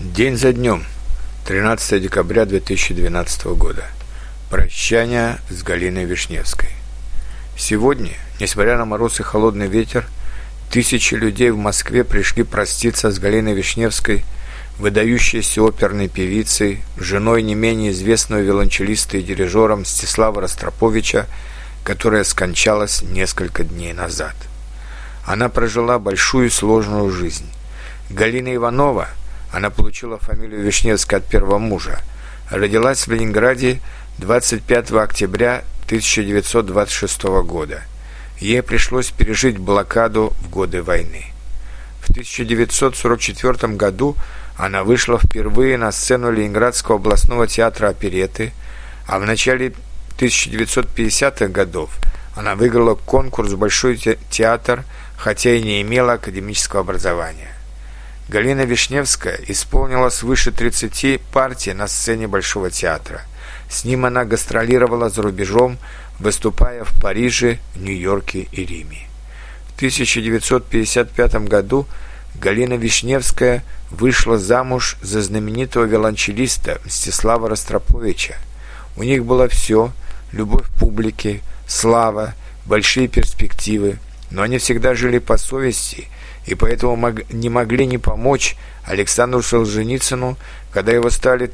День за днем, 13 декабря 2012 года. Прощание с Галиной Вишневской. Сегодня, несмотря на мороз и холодный ветер, тысячи людей в Москве пришли проститься с Галиной Вишневской, выдающейся оперной певицей, женой не менее известного виолончелиста и дирижера Мстислава Ростроповича, которая скончалась несколько дней назад. Она прожила большую сложную жизнь. Галина Иванова – она получила фамилию Вишневская от первого мужа. Родилась в Ленинграде 25 октября 1926 года. Ей пришлось пережить блокаду в годы войны. В 1944 году она вышла впервые на сцену Ленинградского областного театра опереты, а в начале 1950-х годов она выиграла конкурс в Большой театр, хотя и не имела академического образования. Галина Вишневская исполнила свыше 30 партий на сцене Большого театра. С ним она гастролировала за рубежом, выступая в Париже, Нью-Йорке и Риме. В 1955 году Галина Вишневская вышла замуж за знаменитого виолончелиста Мстислава Ростроповича. У них было все – любовь публики, слава, большие перспективы, но они всегда жили по совести – и поэтому мог, не могли не помочь Александру Солженицыну, когда его стали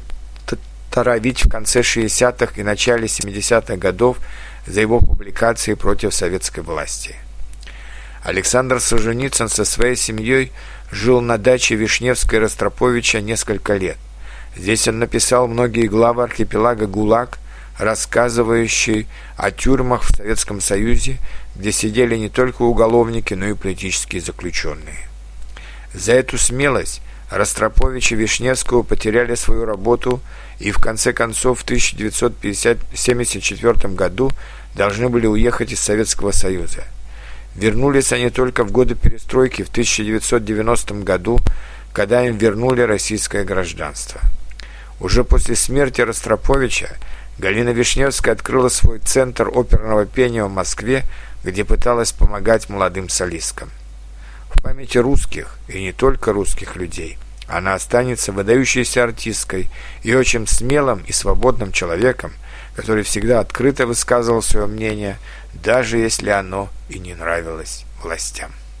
таравить в конце 60-х и начале 70-х годов за его публикации против советской власти. Александр Солженицын со своей семьей жил на даче Вишневской Ростроповича несколько лет. Здесь он написал многие главы архипелага ГУЛАГ, рассказывающие о тюрьмах в Советском Союзе, где сидели не только уголовники, но и политические заключенные. За эту смелость Ростропович и Вишневского потеряли свою работу и в конце концов в 1974 году должны были уехать из Советского Союза. Вернулись они только в годы перестройки в 1990 году, когда им вернули российское гражданство. Уже после смерти Ростроповича Галина Вишневская открыла свой центр оперного пения в Москве, где пыталась помогать молодым солисткам. В памяти русских, и не только русских людей, она останется выдающейся артисткой и очень смелым и свободным человеком, который всегда открыто высказывал свое мнение, даже если оно и не нравилось властям.